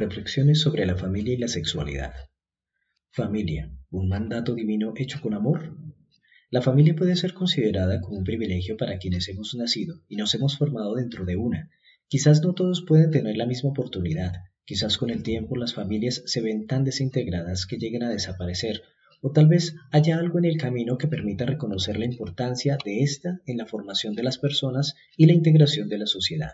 Reflexiones sobre la familia y la sexualidad. Familia, un mandato divino hecho con amor. La familia puede ser considerada como un privilegio para quienes hemos nacido y nos hemos formado dentro de una. Quizás no todos pueden tener la misma oportunidad, quizás con el tiempo las familias se ven tan desintegradas que lleguen a desaparecer, o tal vez haya algo en el camino que permita reconocer la importancia de esta en la formación de las personas y la integración de la sociedad.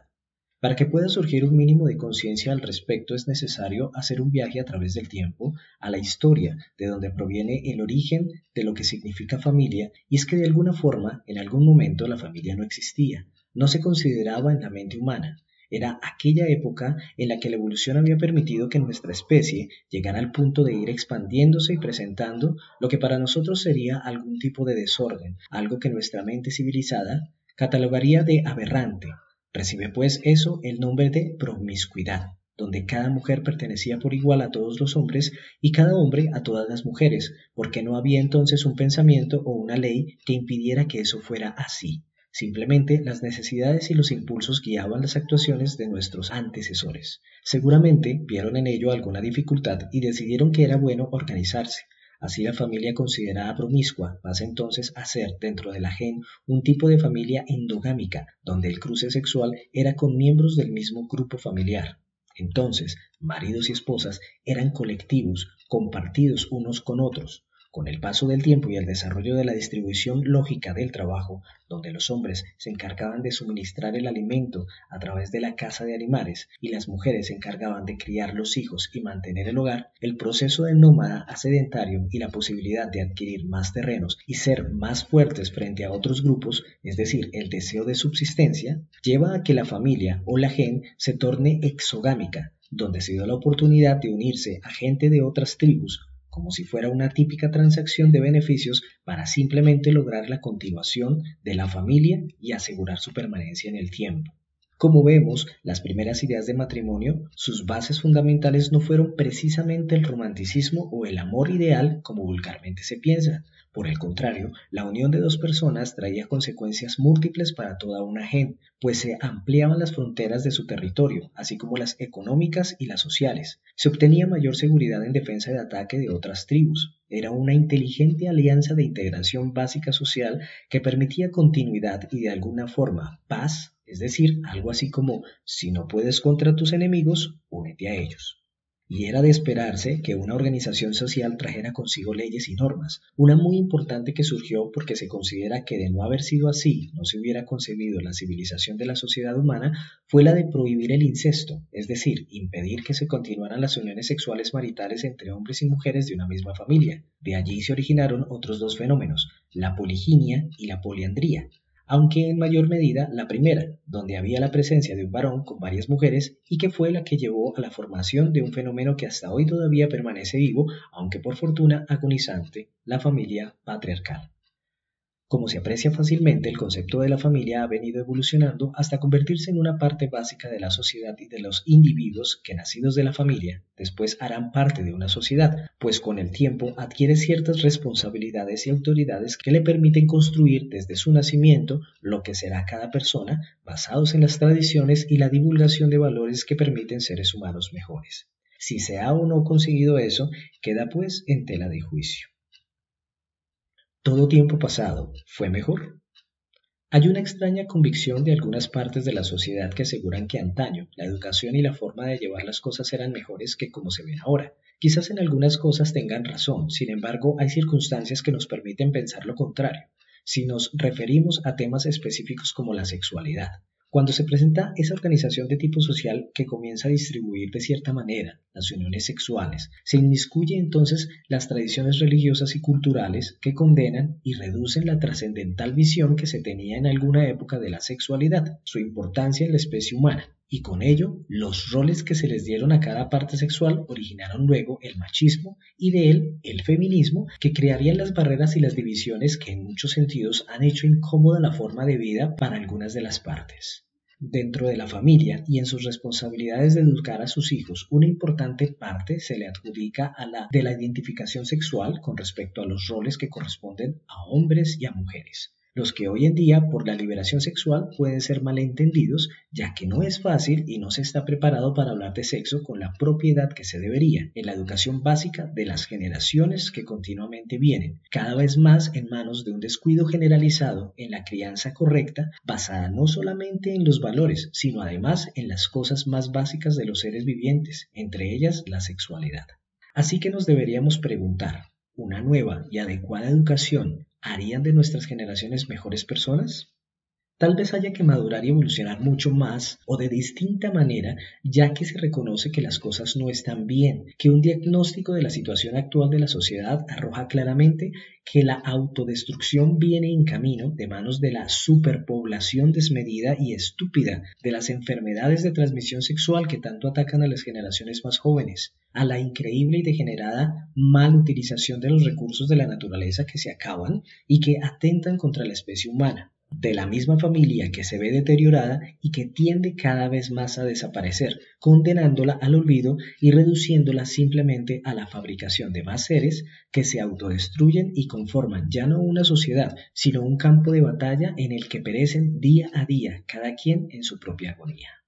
Para que pueda surgir un mínimo de conciencia al respecto es necesario hacer un viaje a través del tiempo a la historia de donde proviene el origen de lo que significa familia y es que de alguna forma en algún momento la familia no existía, no se consideraba en la mente humana. Era aquella época en la que la evolución había permitido que nuestra especie llegara al punto de ir expandiéndose y presentando lo que para nosotros sería algún tipo de desorden, algo que nuestra mente civilizada catalogaría de aberrante, Recibe pues eso el nombre de promiscuidad, donde cada mujer pertenecía por igual a todos los hombres y cada hombre a todas las mujeres, porque no había entonces un pensamiento o una ley que impidiera que eso fuera así. Simplemente las necesidades y los impulsos guiaban las actuaciones de nuestros antecesores. Seguramente vieron en ello alguna dificultad y decidieron que era bueno organizarse, Así la familia considerada promiscua pasa entonces a ser dentro de la gen un tipo de familia endogámica, donde el cruce sexual era con miembros del mismo grupo familiar. Entonces, maridos y esposas eran colectivos, compartidos unos con otros, con el paso del tiempo y el desarrollo de la distribución lógica del trabajo, donde los hombres se encargaban de suministrar el alimento a través de la caza de animales y las mujeres se encargaban de criar los hijos y mantener el hogar, el proceso de nómada a sedentario y la posibilidad de adquirir más terrenos y ser más fuertes frente a otros grupos, es decir, el deseo de subsistencia, lleva a que la familia o la gen se torne exogámica, donde se dio la oportunidad de unirse a gente de otras tribus como si fuera una típica transacción de beneficios para simplemente lograr la continuación de la familia y asegurar su permanencia en el tiempo. Como vemos, las primeras ideas de matrimonio, sus bases fundamentales no fueron precisamente el romanticismo o el amor ideal como vulgarmente se piensa. Por el contrario, la unión de dos personas traía consecuencias múltiples para toda una gente, pues se ampliaban las fronteras de su territorio, así como las económicas y las sociales. Se obtenía mayor seguridad en defensa de ataque de otras tribus. Era una inteligente alianza de integración básica social que permitía continuidad y de alguna forma paz es decir, algo así como, si no puedes contra tus enemigos, únete a ellos. Y era de esperarse que una organización social trajera consigo leyes y normas, una muy importante que surgió porque se considera que de no haber sido así no se hubiera concebido la civilización de la sociedad humana, fue la de prohibir el incesto, es decir, impedir que se continuaran las uniones sexuales maritales entre hombres y mujeres de una misma familia. De allí se originaron otros dos fenómenos, la poliginia y la poliandría, aunque en mayor medida la primera, donde había la presencia de un varón con varias mujeres y que fue la que llevó a la formación de un fenómeno que hasta hoy todavía permanece vivo, aunque por fortuna agonizante, la familia patriarcal. Como se aprecia fácilmente, el concepto de la familia ha venido evolucionando hasta convertirse en una parte básica de la sociedad y de los individuos que nacidos de la familia después harán parte de una sociedad, pues con el tiempo adquiere ciertas responsabilidades y autoridades que le permiten construir desde su nacimiento lo que será cada persona, basados en las tradiciones y la divulgación de valores que permiten seres humanos mejores. Si se ha o no conseguido eso, queda pues en tela de juicio todo tiempo pasado fue mejor. Hay una extraña convicción de algunas partes de la sociedad que aseguran que antaño la educación y la forma de llevar las cosas eran mejores que como se ven ahora. Quizás en algunas cosas tengan razón, sin embargo hay circunstancias que nos permiten pensar lo contrario, si nos referimos a temas específicos como la sexualidad. Cuando se presenta esa organización de tipo social que comienza a distribuir de cierta manera las uniones sexuales, se inmiscuye entonces las tradiciones religiosas y culturales que condenan y reducen la trascendental visión que se tenía en alguna época de la sexualidad, su importancia en la especie humana, y con ello los roles que se les dieron a cada parte sexual originaron luego el machismo y de él el feminismo que crearían las barreras y las divisiones que en muchos sentidos han hecho incómoda la forma de vida para algunas de las partes. Dentro de la familia y en sus responsabilidades de educar a sus hijos, una importante parte se le adjudica a la de la identificación sexual con respecto a los roles que corresponden a hombres y a mujeres. Los que hoy en día por la liberación sexual pueden ser malentendidos, ya que no es fácil y no se está preparado para hablar de sexo con la propiedad que se debería en la educación básica de las generaciones que continuamente vienen, cada vez más en manos de un descuido generalizado en la crianza correcta, basada no solamente en los valores, sino además en las cosas más básicas de los seres vivientes, entre ellas la sexualidad. Así que nos deberíamos preguntar, ¿una nueva y adecuada educación harían de nuestras generaciones mejores personas? Tal vez haya que madurar y evolucionar mucho más o de distinta manera, ya que se reconoce que las cosas no están bien, que un diagnóstico de la situación actual de la sociedad arroja claramente que la autodestrucción viene en camino de manos de la superpoblación desmedida y estúpida de las enfermedades de transmisión sexual que tanto atacan a las generaciones más jóvenes, a la increíble y degenerada mal utilización de los recursos de la naturaleza que se acaban y que atentan contra la especie humana de la misma familia que se ve deteriorada y que tiende cada vez más a desaparecer, condenándola al olvido y reduciéndola simplemente a la fabricación de más seres que se autodestruyen y conforman ya no una sociedad, sino un campo de batalla en el que perecen día a día, cada quien en su propia agonía.